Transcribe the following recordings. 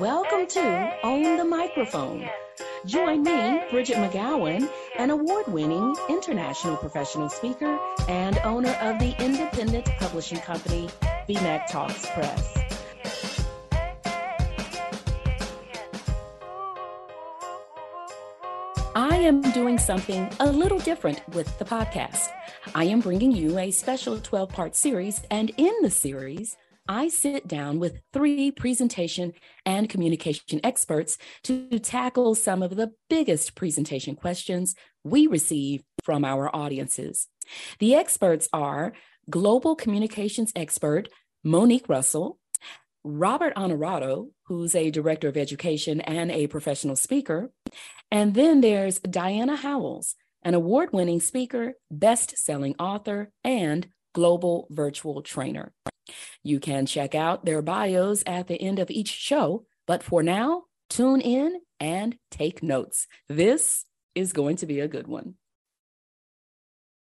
Welcome to Own the Microphone. Join me, Bridgett McGowen, an award winning international professional speaker and owner of the independent publishing company, BMAC Talks Press. I am doing something a little different with the podcast. I am bringing you a special 12 part series, and in the series, I sit down with three presentation and communication experts to tackle some of the biggest presentation questions we receive from our audiences. The experts are global communications expert Monique Russell, Robert Honorato, who's a director of education and a professional speaker. And then there's Diana Howells, an award winning speaker, best selling author, and global virtual trainer. You can check out their bios at the end of each show, but for now, tune in and take notes. This is going to be a good one.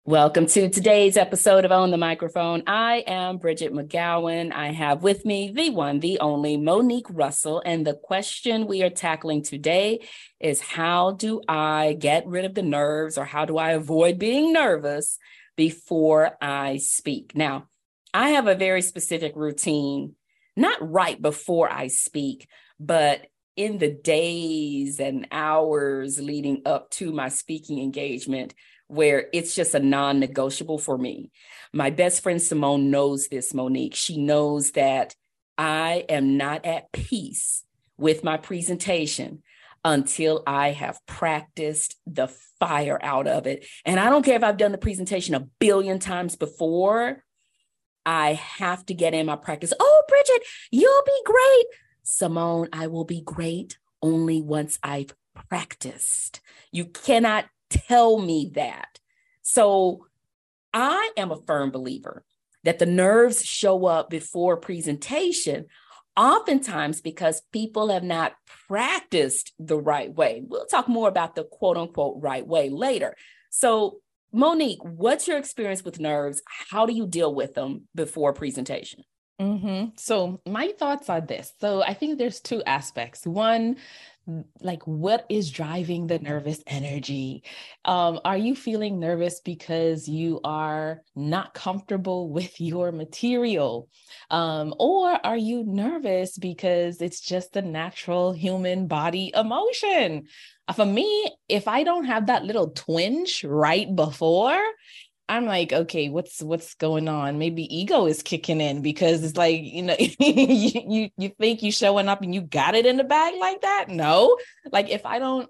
Welcome to today's episode of Own the Microphone. I am Bridgett McGowen. I have with me the one, the only Monique Russell. And the question we are tackling today is how do I get rid of the nerves or how do I avoid being nervous before I speak? Now, I have a very specific routine, not right before I speak, but in the days and hours leading up to my speaking engagement where it's just a non negotiable for me. My best friend Simone knows this, Monique. She knows that I am not at peace with my presentation until I have practiced the fire out of it. And I don't care if I've done the presentation a billion times before, I have to get in my practice. Oh, Bridgett, you'll be great. Simone, I will be great only once I've practiced. You cannot tell me that. So I am a firm believer that the nerves show up before presentation, oftentimes because people have not practiced the right way. We'll talk more about the quote unquote right way later. So, Monique, what's your experience with nerves? How do you deal with them before presentation? Mm-hmm. So, my thoughts are this. So, I think there's two aspects. One, like what is driving the nervous energy? Um, are you feeling nervous because you are not comfortable with your material? Um, or are you nervous because it's just the natural human body emotion? Uh, for me if i don't have that little twinge right before I'm like, okay, what's what's going on? Maybe ego is kicking in because it's like, you know, you, you you think you showing up and you got it in the bag like that? No. Like if I don't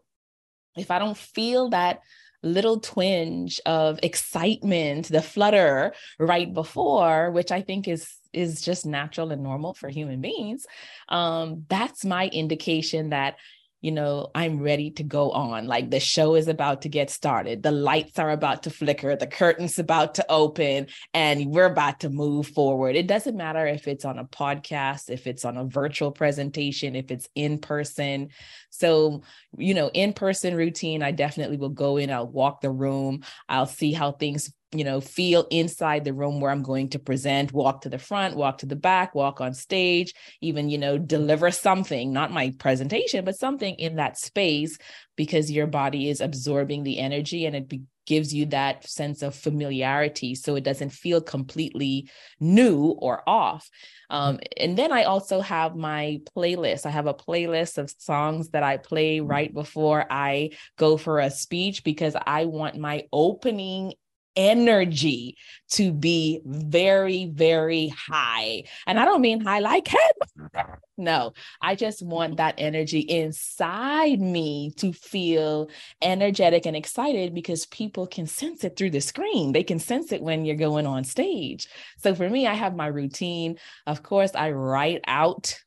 if I don't feel that little twinge of excitement, the flutter right before, which I think is is just natural and normal for human beings, um, that's my indication that you know, I'm ready to go on. Like the show is about to get started. The lights are about to flicker. The curtain's about to open and we're about to move forward. It doesn't matter if it's on a podcast, if it's on a virtual presentation, if it's in person. So, you know, in person routine, I definitely will go in, I'll walk the room, I'll see how things you know, feel inside the room where I'm going to present, walk to the front, walk to the back, walk on stage, even, you know, deliver something, not my presentation, but something in that space because your body is absorbing the energy and it be- gives you that sense of familiarity so it doesn't feel completely new or off. Um, and then I also have my playlist. I have a playlist of songs that I play right before I go for a speech because I want my opening energy to be very, very high. And I don't mean high like head. No, I just want that energy inside me to feel energetic and excited because people can sense it through the screen. They can sense it when you're going on stage. So for me, I have my routine. Of course, I write out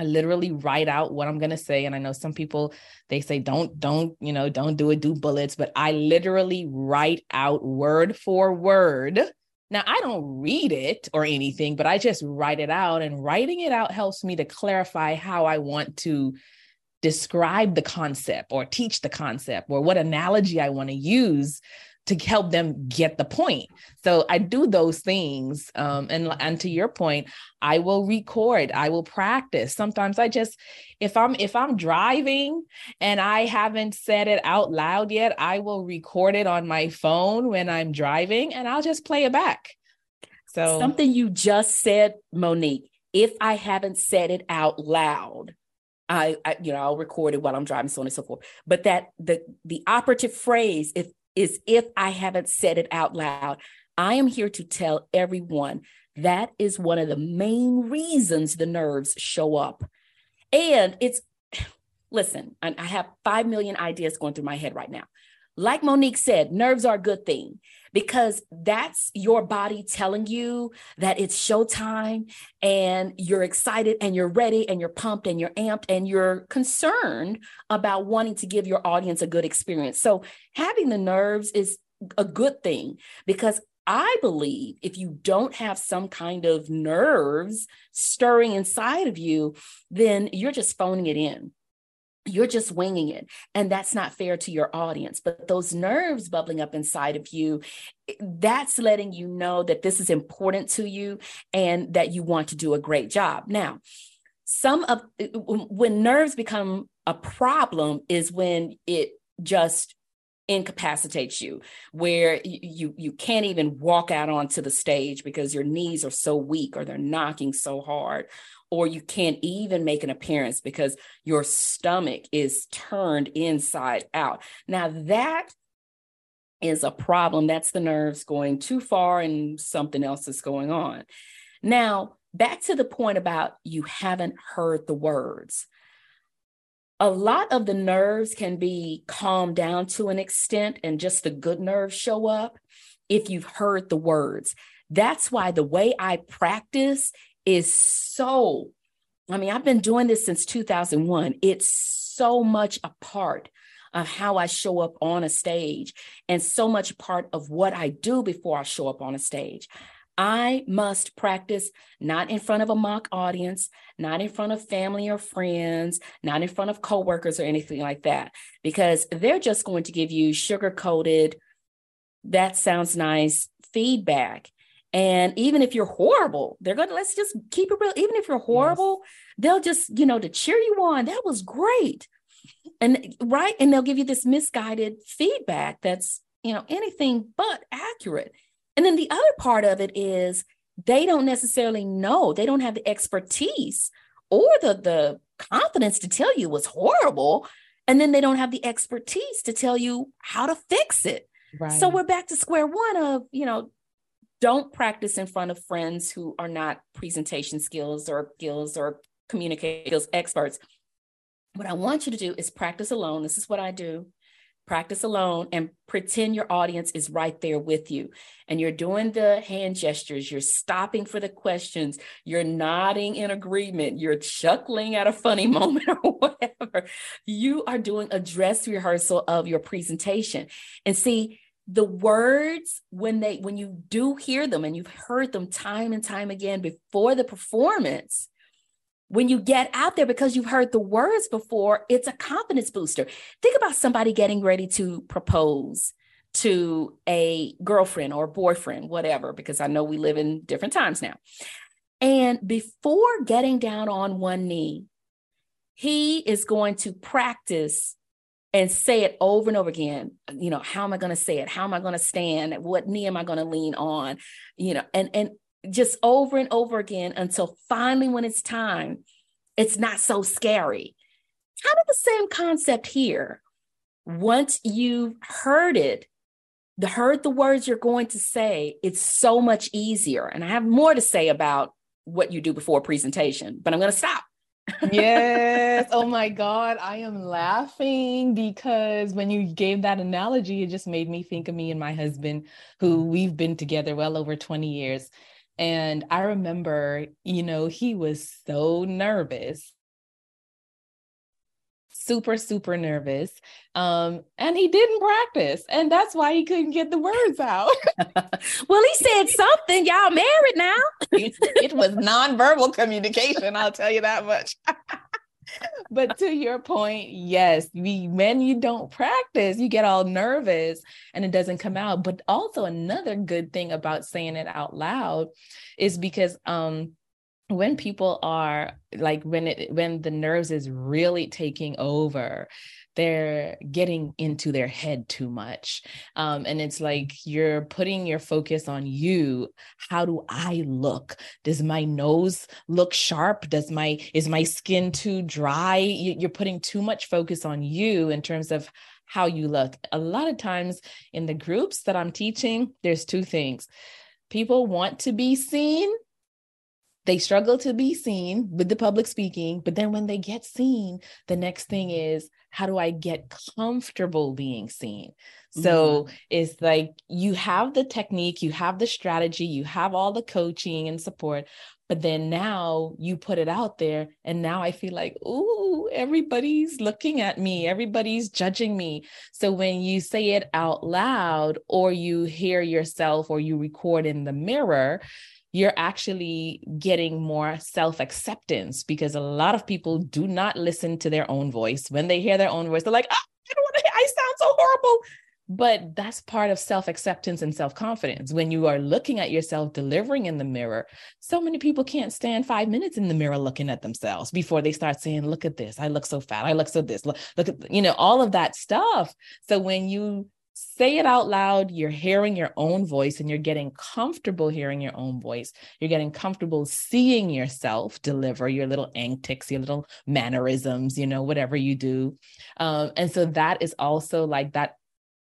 I literally write out what I'm going to say. And I know some people, they say, don't, don't, you know, don't do it, do bullets, but I literally write out word for word. Now, I don't read it or anything, but I just write it out. And writing it out helps me to clarify how I want to describe the concept or teach the concept or what analogy I want to use to help them get the point. So I do those things. Um, and and to your point, I will record, I will practice. Sometimes I just, if I'm if I'm driving and I haven't said it out loud yet, I will record it on my phone when I'm driving, and I'll just play it back. So something you just said, Monique. If I haven't said it out loud, I, I, you know I'll record it while I'm driving, so on and so forth. But that the the operative phrase, if is if I haven't said it out loud. I am here to tell everyone that is one of the main reasons the nerves show up. And it's, listen, I have 5 million ideas going through my head right now. Like Monique said, nerves are a good thing because that's your body telling you that it's showtime and you're excited and you're ready and you're pumped and you're amped and you're concerned about wanting to give your audience a good experience. So having the nerves is a good thing because I believe if you don't have some kind of nerves stirring inside of you, then you're just phoning it in you're just winging it and that's not fair to your audience. But those nerves bubbling up inside of you eh, that's letting you know that this is important to you and that you want to do a great job. Now some of eh, when nerves become a problem is when it just incapacitates you where you you can't even walk out onto the stage because your knees are so weak or they're knocking so hard or you can't even make an appearance because your stomach is turned inside out. Now, that is a problem. That's the nerves going too far and something else is going on. Now, back to the point about you haven't heard the words. A lot of the nerves can be calmed down to an extent, and just the good nerves show up if you've heard the words. That's why the way I practice is so, I mean, I've been doing this since 2001. It's so much a part of how I show up on a stage and so much part of what I do before I show up on a stage. I must practice not in front of a mock audience, not in front of family or friends, not in front of coworkers or anything like that, because they're just going to give you sugar coated, that sounds nice feedback. And even if you're horrible, they're going to let's just keep it real. Even if you're horrible, yes. they'll just, you know, to cheer you on. That was great. And right. And they'll give you this misguided feedback that's, you know, anything but accurate. And then the other part of it is they don't necessarily know, they don't have the expertise or the, the confidence to tell you was horrible. And then they don't have the expertise to tell you how to fix it. Right. So we're back to square one of, you know, don't practice in front of friends who are not presentation skills or skills or communication skills experts. What I want you to do is practice alone. This is what I do. Practice alone and pretend your audience is right there with you. And you're doing the hand gestures, you're stopping for the questions, you're nodding in agreement, you're chuckling at a funny moment or whatever. You are doing a dress rehearsal of your presentation. And see, the words when they when you do hear them and you've heard them time and time again before the performance when you get out there because you've heard the words before it's a confidence booster. Think about somebody getting ready to propose to a girlfriend or boyfriend whatever because i know we live in different times now. And before getting down on one knee he is going to practice and say it over and over again you know how am i going to say it? How am i going to stand? What knee am i going to lean on? You know and and just over and over again until finally when it's time it's not so scary. Kind of the same concept here. Once you've heard it the heard the words you're going to say it's so much easier. And i have more to say about what you do before a presentation but i'm going to stop yes. Oh my God. I am laughing because when you gave that analogy, it just made me think of me and my husband, who mm. we've been together well over 20 years. And I remember, you know, he was so nervous super, super nervous. Um, and he didn't practice. And that's why he couldn't get the words out. well, he said something. Y'all married now. it was nonverbal communication, I'll tell you that much. but to your point, yes, we, when you don't practice, you get all nervous and it doesn't come out. But also another good thing about saying it out loud is because um when people are like when it when the nerves is really taking over they're getting into their head too much. Um, and it's like you're putting your focus on you. How do i look? Does my nose look sharp? Does my is my skin too dry? You're putting too much focus on you in terms of how you look. A lot of times in the groups that i'm teaching there's two things. People want to be seen they struggle to be seen with the public speaking but then when they get seen the next thing is how do i get comfortable being seen? Mm-hmm. so it's like you have the technique you have the strategy you have all the coaching and support but then now you put it out there and now i feel like ooh everybody's looking at me everybody's judging me. So when you say it out loud or you hear yourself or you record in the mirror you're actually getting more self acceptance because a lot of people do not listen to their own voice. When they hear their own voice, they're like, oh, I don't want to, I sound so horrible. But that's part of self acceptance and self confidence. When you are looking at yourself delivering in the mirror, so many people can't stand five minutes in the mirror looking at themselves before they start saying, Look at this. I look so fat. I look so this. Look, look at, you know, all of that stuff. So when you say it out loud. You're hearing your own voice and you're getting comfortable hearing your own voice. You're getting comfortable seeing yourself deliver your little antics, your little mannerisms, you know, whatever you do. Um, and so that is also like that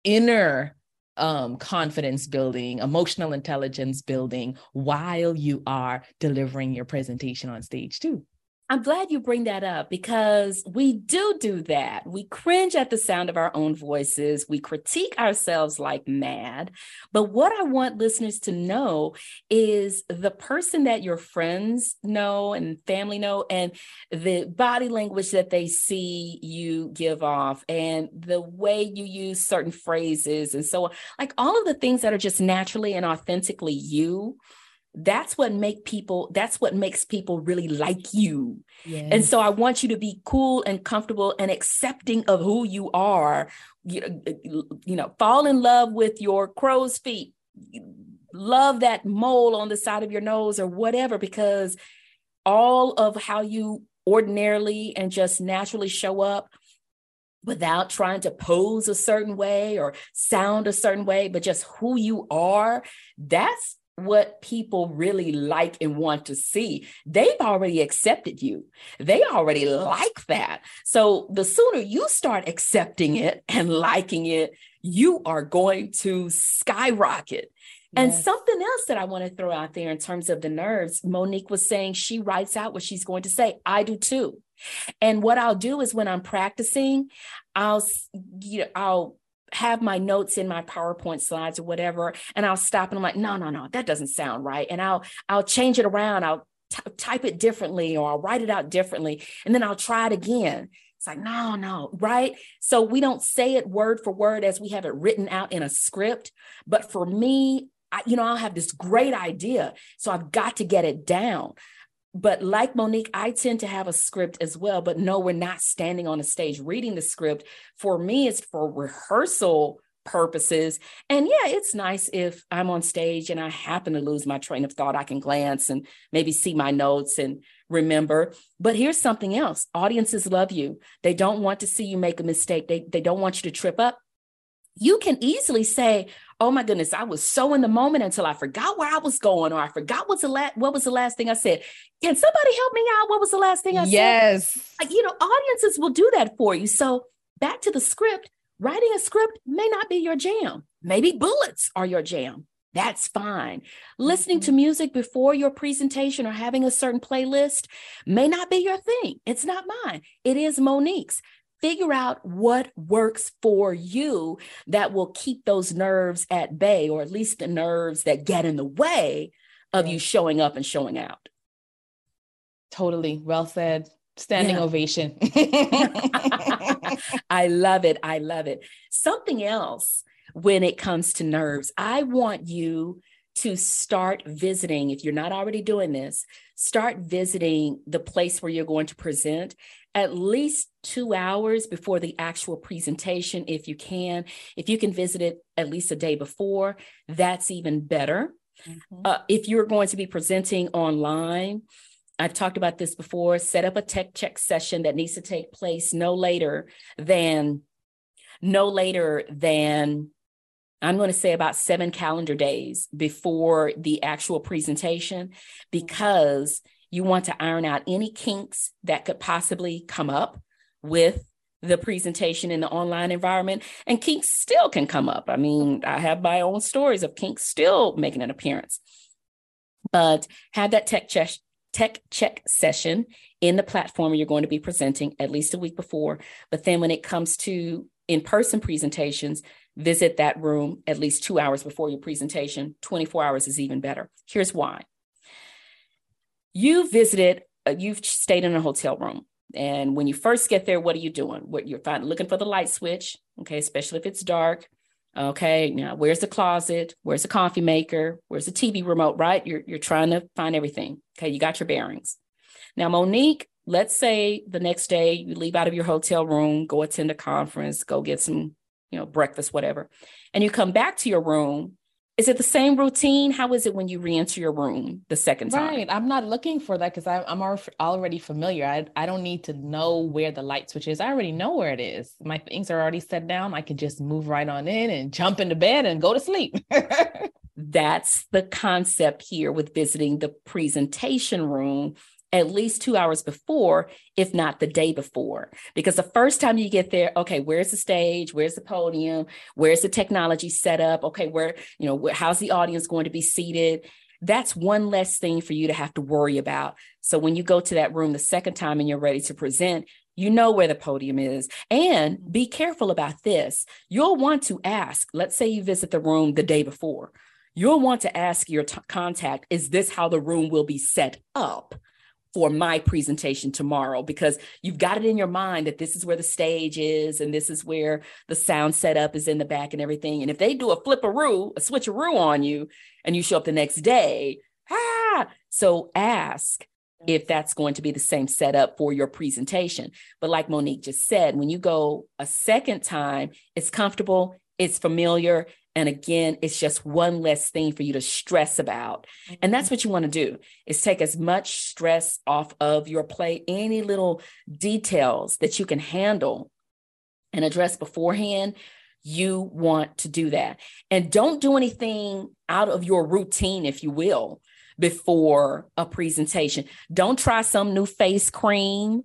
inner um, confidence building, emotional intelligence building while you are delivering your presentation on stage too. I'm glad you bring that up because we do do that. We cringe at the sound of our own voices. We critique ourselves like mad. But what I want listeners to know is the person that your friends know and family know, and the body language that they see you give off, and the way you use certain phrases, and so on. Like all of the things that are just naturally and authentically you that's what make people that's what makes people really like you. Yes. and so i want you to be cool and comfortable and accepting of who you are. You, you know fall in love with your crow's feet. Love that mole on the side of your nose or whatever because all of how you ordinarily and just naturally show up without trying to pose a certain way or sound a certain way but just who you are that's what people really like and want to see. They've already accepted you. They already like that. So the sooner you start accepting it and liking it, you are going to skyrocket. Yes. And something else that I want to throw out there in terms of the nerves, Monique was saying she writes out what she's going to say. I do too. And what I'll do is when I'm practicing, I'll you know, I'll have my notes in my PowerPoint slides or whatever, and I'll stop and I'm like, no, no, no, that doesn't sound right. And I'll I'll change it around. I'll t- type it differently or I'll write it out differently, and then I'll try it again. It's like, no, no, right? So we don't say it word for word as we have it written out in a script. But for me, I, you know, I'll have this great idea. So I've got to get it down but like Monique, I tend to have a script as well. But no, we're not standing on a stage reading the script. For me, it's for rehearsal purposes. And yeah, it's nice if I'm on stage and I happen to lose my train of thought, I can glance and maybe see my notes and remember. But here's something else audiences love you. They don't want to see you make a mistake, they, they don't want you to trip up. You can easily say, oh my goodness, I was so in the moment until I forgot where I was going, or I forgot what's the last what was the last thing I said. Can somebody help me out? What was the last thing I yes. said? Yes. you know, audiences will do that for you. So back to the script, writing a script may not be your jam. Maybe bullets are your jam. That's fine. Listening to mm-hmm. music before your presentation or having a certain playlist may not be your thing. It's not mine. It is Monique's figure out what works for you that will keep those nerves at bay, or at least the nerves that get in the way of you showing up and showing out. Totally. Well said. standing yeah. ovation. I love it. I love it. Something else when it comes to nerves, I want you to start visiting, if you're not already doing this, start visiting the place where you're going to present at least two hours before the actual presentation, if you can. If you can visit it at least a day before, that's even better. Mm-hmm. Uh, if you're going to be presenting online, I've talked about this before, set up a tech check session that needs to take place no later than no later than I'm going to say about seven calendar days before the actual presentation because you want to iron out any kinks that could possibly come up with the presentation in the online environment. And kinks still can come up. I mean, I have my own stories of kinks still making an appearance. But have that tech check, tech check session in the platform you're going to be presenting at least a week before. But then when it comes to in person presentations, visit that room at least two hours before your presentation. 24 hours is even better. Here's why you visited, uh, you've stayed in a hotel room. And when you first get there, what are you doing? What you're finding, looking for the light switch, okay, especially if it's dark. Okay, now where's the closet? Where's the coffee maker? Where's the TV remote? Right? You're you're trying to find everything. Okay, you got your bearings. Now, Monique, let's say the next day you leave out of your hotel room, go attend a conference, go get some, you know, breakfast, whatever, and you come back to your room is it the same routine? How is it when you re-enter your room the second time? Right. I'm not looking for that because I'm already familiar. I, I don't need to know where the light switch is. I already know where it is. My things are already set down. I can just move right on in and jump into bed and go to sleep. That's the concept here with visiting the presentation room at least two hours before, if not the day before. Because the first time you get there, okay, where's the stage? Where's the podium? Where's the technology set up? Okay, where, you know, how's the audience going to be seated? That's one less thing for you to have to worry about. So when you go to that room the second time and you're ready to present, you know where the podium is. And be careful about this. You'll want to ask, let's say you visit the room the day before. You'll want to ask your t- contact, is this how the room will be set up? For my presentation tomorrow because you've got it in your mind that this is where the stage is and this is where the sound setup is in the back and everything. And if they do a flipperoo, a switcheroo on you, and you show up the next day, ah, so ask if that's going to be the same setup for your presentation. But like Monique just said, when you go a second time, it's comfortable, it's familiar, and again, it's just one less thing for you to stress about. And that's mm-hmm. what you want to do is take as much stress off of your plate, any little details that you can handle and address beforehand. You want to do that. And don't do anything out of your routine, if you will, before a presentation. Don't try some new face cream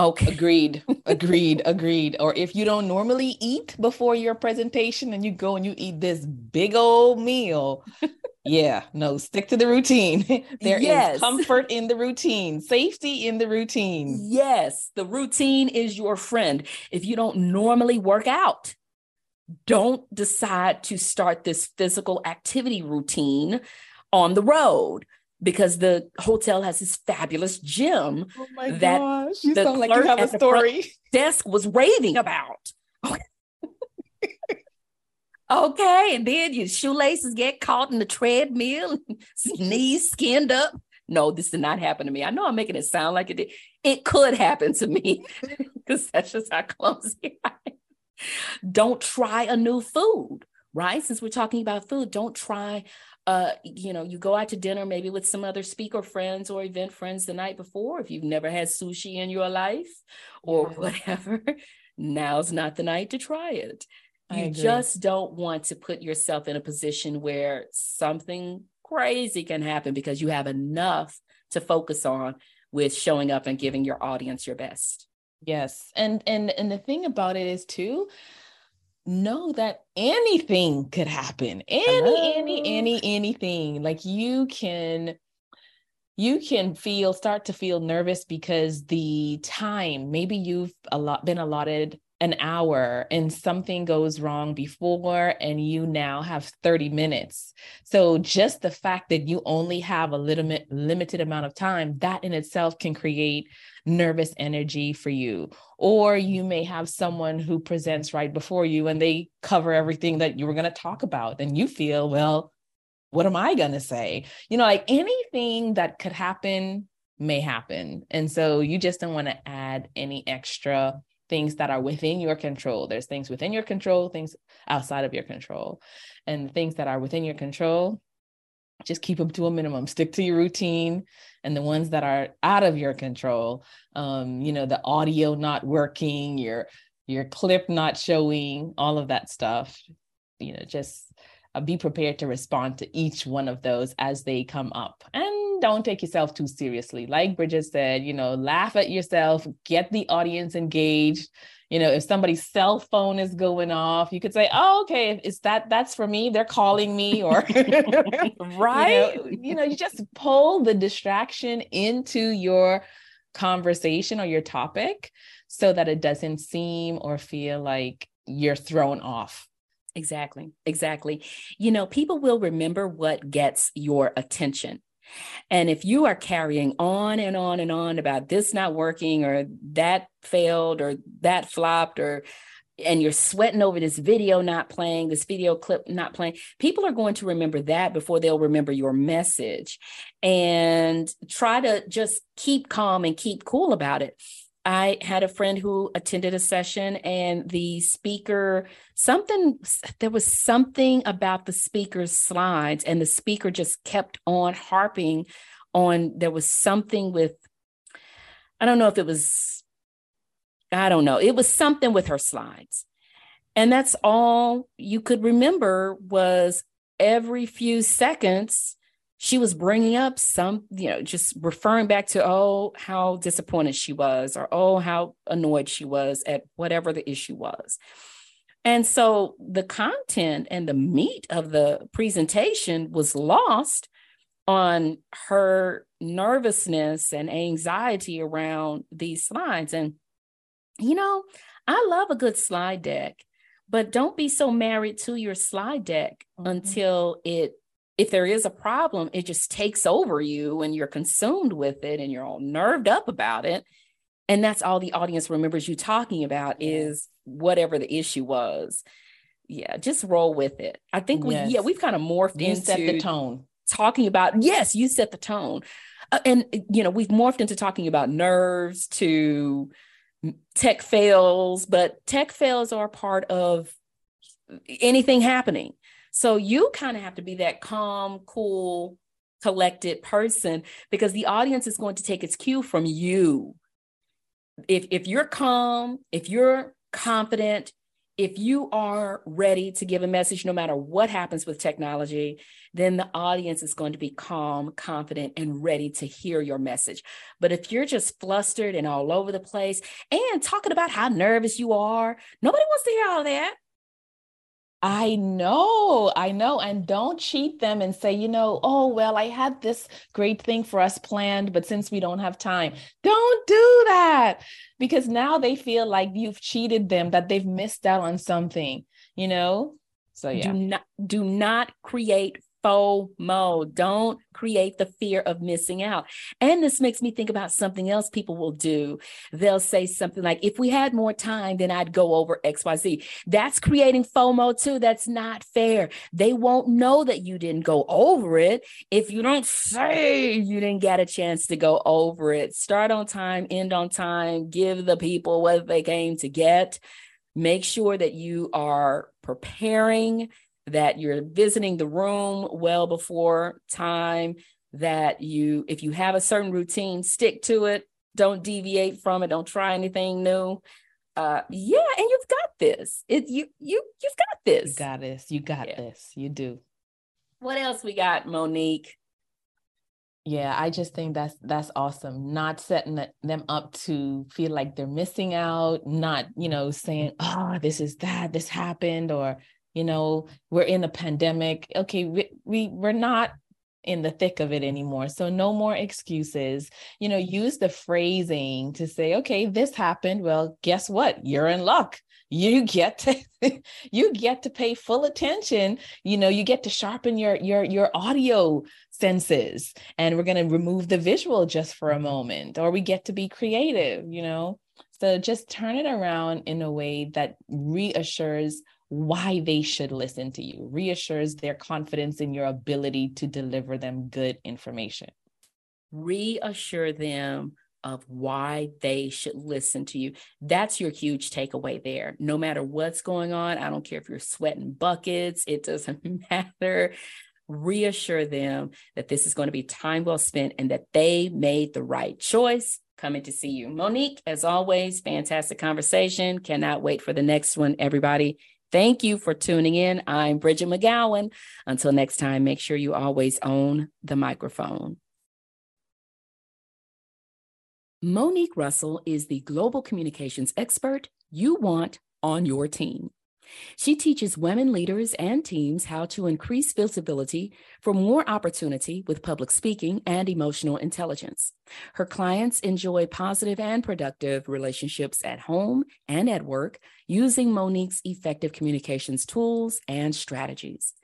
Okay. Agreed. agreed. Agreed. Or if you don't normally eat before your presentation and you go and you eat this big old meal. yeah, no, stick to the routine. There yes. is comfort in the routine, safety in the routine. Yes, the routine is your friend. If you don't normally work out, don't decide to start this physical activity routine on the road because the hotel has this fabulous gym oh that gosh. You the sound like you have a story. desk was raving about. Okay. and then your shoelaces get caught in the treadmill, knees skinned up. No, this did not happen to me. I know I'm making it sound like it did. It could happen to me because that's just how clumsy I am. Don't try a new food, right? Since we're talking about food, don't try uh, you know, you go out to dinner maybe with some other speaker friends or event friends the night before. If you've never had sushi in your life or whatever, now's not the night to try it. You just don't want to put yourself in a position where something crazy can happen because you have enough to focus on with showing up and giving your audience your best. Yes. And and and the thing about it is too, know that anything could happen. Any, Hello. any, any, anything. Like you can you can feel start to feel nervous because the time maybe you've a lot been allotted an hour and something goes wrong before and you now have 30 minutes. So just the fact that you only have a little bit limited amount of time, that in itself can create nervous energy for you. Or you may have someone who presents right before you and they cover everything that you were going to talk about and you feel, well, what am I going to say? You know, like anything that could happen may happen. And so you just don't want to add any extra things that are within your control. There's things within your control, things outside of your control. And things that are within your control, just keep them to a minimum. Stick to your routine. And the ones that are out of your control, um, you know, the audio not working, your your clip not showing, all of that stuff, you know, just uh, be prepared to respond to each one of those as they come up. And don't take yourself too seriously. Like Bridgett said, you know, laugh at yourself, get the audience engaged. You know, if somebody's cell phone is going off, you could say, "Oh, okay, is that that's for me? They're calling me," or right. You know, you know, you just pull the distraction into your conversation or your topic so that it doesn't seem or feel like you're thrown off. Exactly. Exactly. You know, people will remember what gets your attention. And if you are carrying on and on and on about this not working or that failed or that flopped or and you're sweating over this video not playing, this video clip not playing, people are going to remember that before they'll remember your message. And try to just keep calm and keep cool about it. I had a friend who attended a session and the speaker, something, there was something about the speaker's slides, and the speaker just kept on harping on there was something with, I don't know if it was, I don't know, it was something with her slides. And that's all you could remember was every few seconds she was bringing up some, you know, just referring back to, oh, how disappointed she was, or oh, how annoyed she was at whatever the issue was. And so the content and the meat of the presentation was lost on her nervousness and anxiety around these slides. And, you know, I love a good slide deck, but don't be so married to your slide deck mm-hmm. until it if there is a problem, it just takes over you and you're consumed with it and you're all nerved up about it. And that's all the audience remembers you talking about is whatever the issue was. Yeah, just roll with it. I think we, yes. yeah, we've kind of morphed you into set the tone. Talking about, yes, you set the tone. Uh, and, you know, we've morphed into talking about nerves to tech fails, but tech fails are part of anything happening so you kind of have to be that calm, cool, collected person because the audience is going to take its cue from you. If if you're calm, if you're confident, if you are ready to give a message no matter what happens with technology, then the audience is going to be calm, confident, and ready to hear your message. But if you're just flustered and all over the place and talking about how nervous you are, nobody wants to hear all that. I know, I know. And don't cheat them and say, you know, oh, well, I had this great thing for us planned, but since we don't have time, don't do that because now they feel like you've cheated them, that they've missed out on something, you know? So, yeah. Do not, do not create FOMO. Don't create the fear of missing out. And this makes me think about something else people will do. They'll say something like, if we had more time, then I'd go over XYZ. That's creating FOMO too. That's not fair. They won't know that you didn't go over it if you don't say you didn't get a chance to go over it. Start on time, end on time, give the people what they came to get. Make sure that you are preparing that you're visiting the room well before time, that you, if you have a certain routine, stick to it. Don't deviate from it. Don't try anything new. Uh, yeah, and you've got this. It you you you've got this. You got this. You got yeah. this. You do. What else we got, Monique? Yeah, I just think that's that's awesome. Not setting them up to feel like they're missing out, not, you know, saying, "Oh, this is that, this happened," or you know we're in a pandemic okay we, we we're not in the thick of it anymore. So no more excuses. You know, use the phrasing to say, okay, this happened. Well, guess what? You're in luck. You get to you get to pay full attention. You know, you get to sharpen your your your audio senses and we're going to remove the visual just for a moment or we get to be creative, you know. So just turn it around in a way that reassures why they should listen to you, reassures their confidence in your ability to deliver them good information. Reassure them of why they should listen to you. That's your huge takeaway there. No matter what's going on, I don't care if you're sweating buckets, it doesn't matter. Reassure them that this is going to be time well spent and that they made the right choice coming to see you. Monique, as always, fantastic conversation. Cannot wait for the next one, everybody. Thank you for tuning in. I'm Bridgett McGowen. Until next time, make sure you always own the microphone. Monique Russell is the global communications expert you want on your team. She teaches women leaders and teams how to increase visibility for more opportunity with public speaking and emotional intelligence. Her clients enjoy positive and productive relationships at home and at work using Monique's effective communications tools and strategies.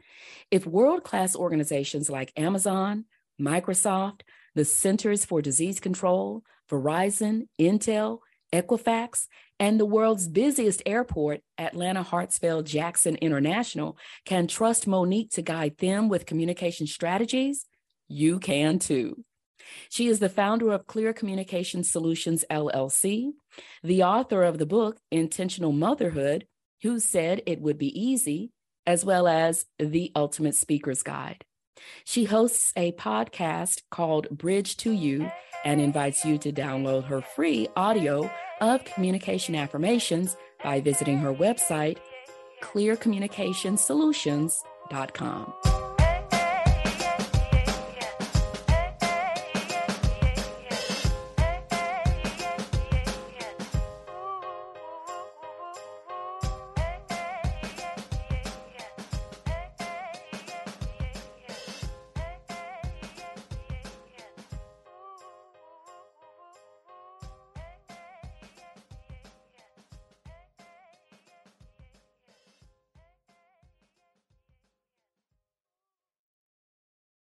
If world class organizations like Amazon, Microsoft, the Centers for Disease Control, Verizon, Intel, Equifax, and the world's busiest airport, Atlanta Hartsfield Jackson International, can trust Monique to guide them with communication strategies, you can too. She is the founder of Clear Communication Solutions LLC, the author of the book Intentional Motherhood, Who Said It Would Be Easy, as well as The Ultimate Speaker's Guide. She hosts a podcast called Bridge to You and invites you to download her free audio of communication affirmations by visiting her website, clearcommunicationsolutions.com.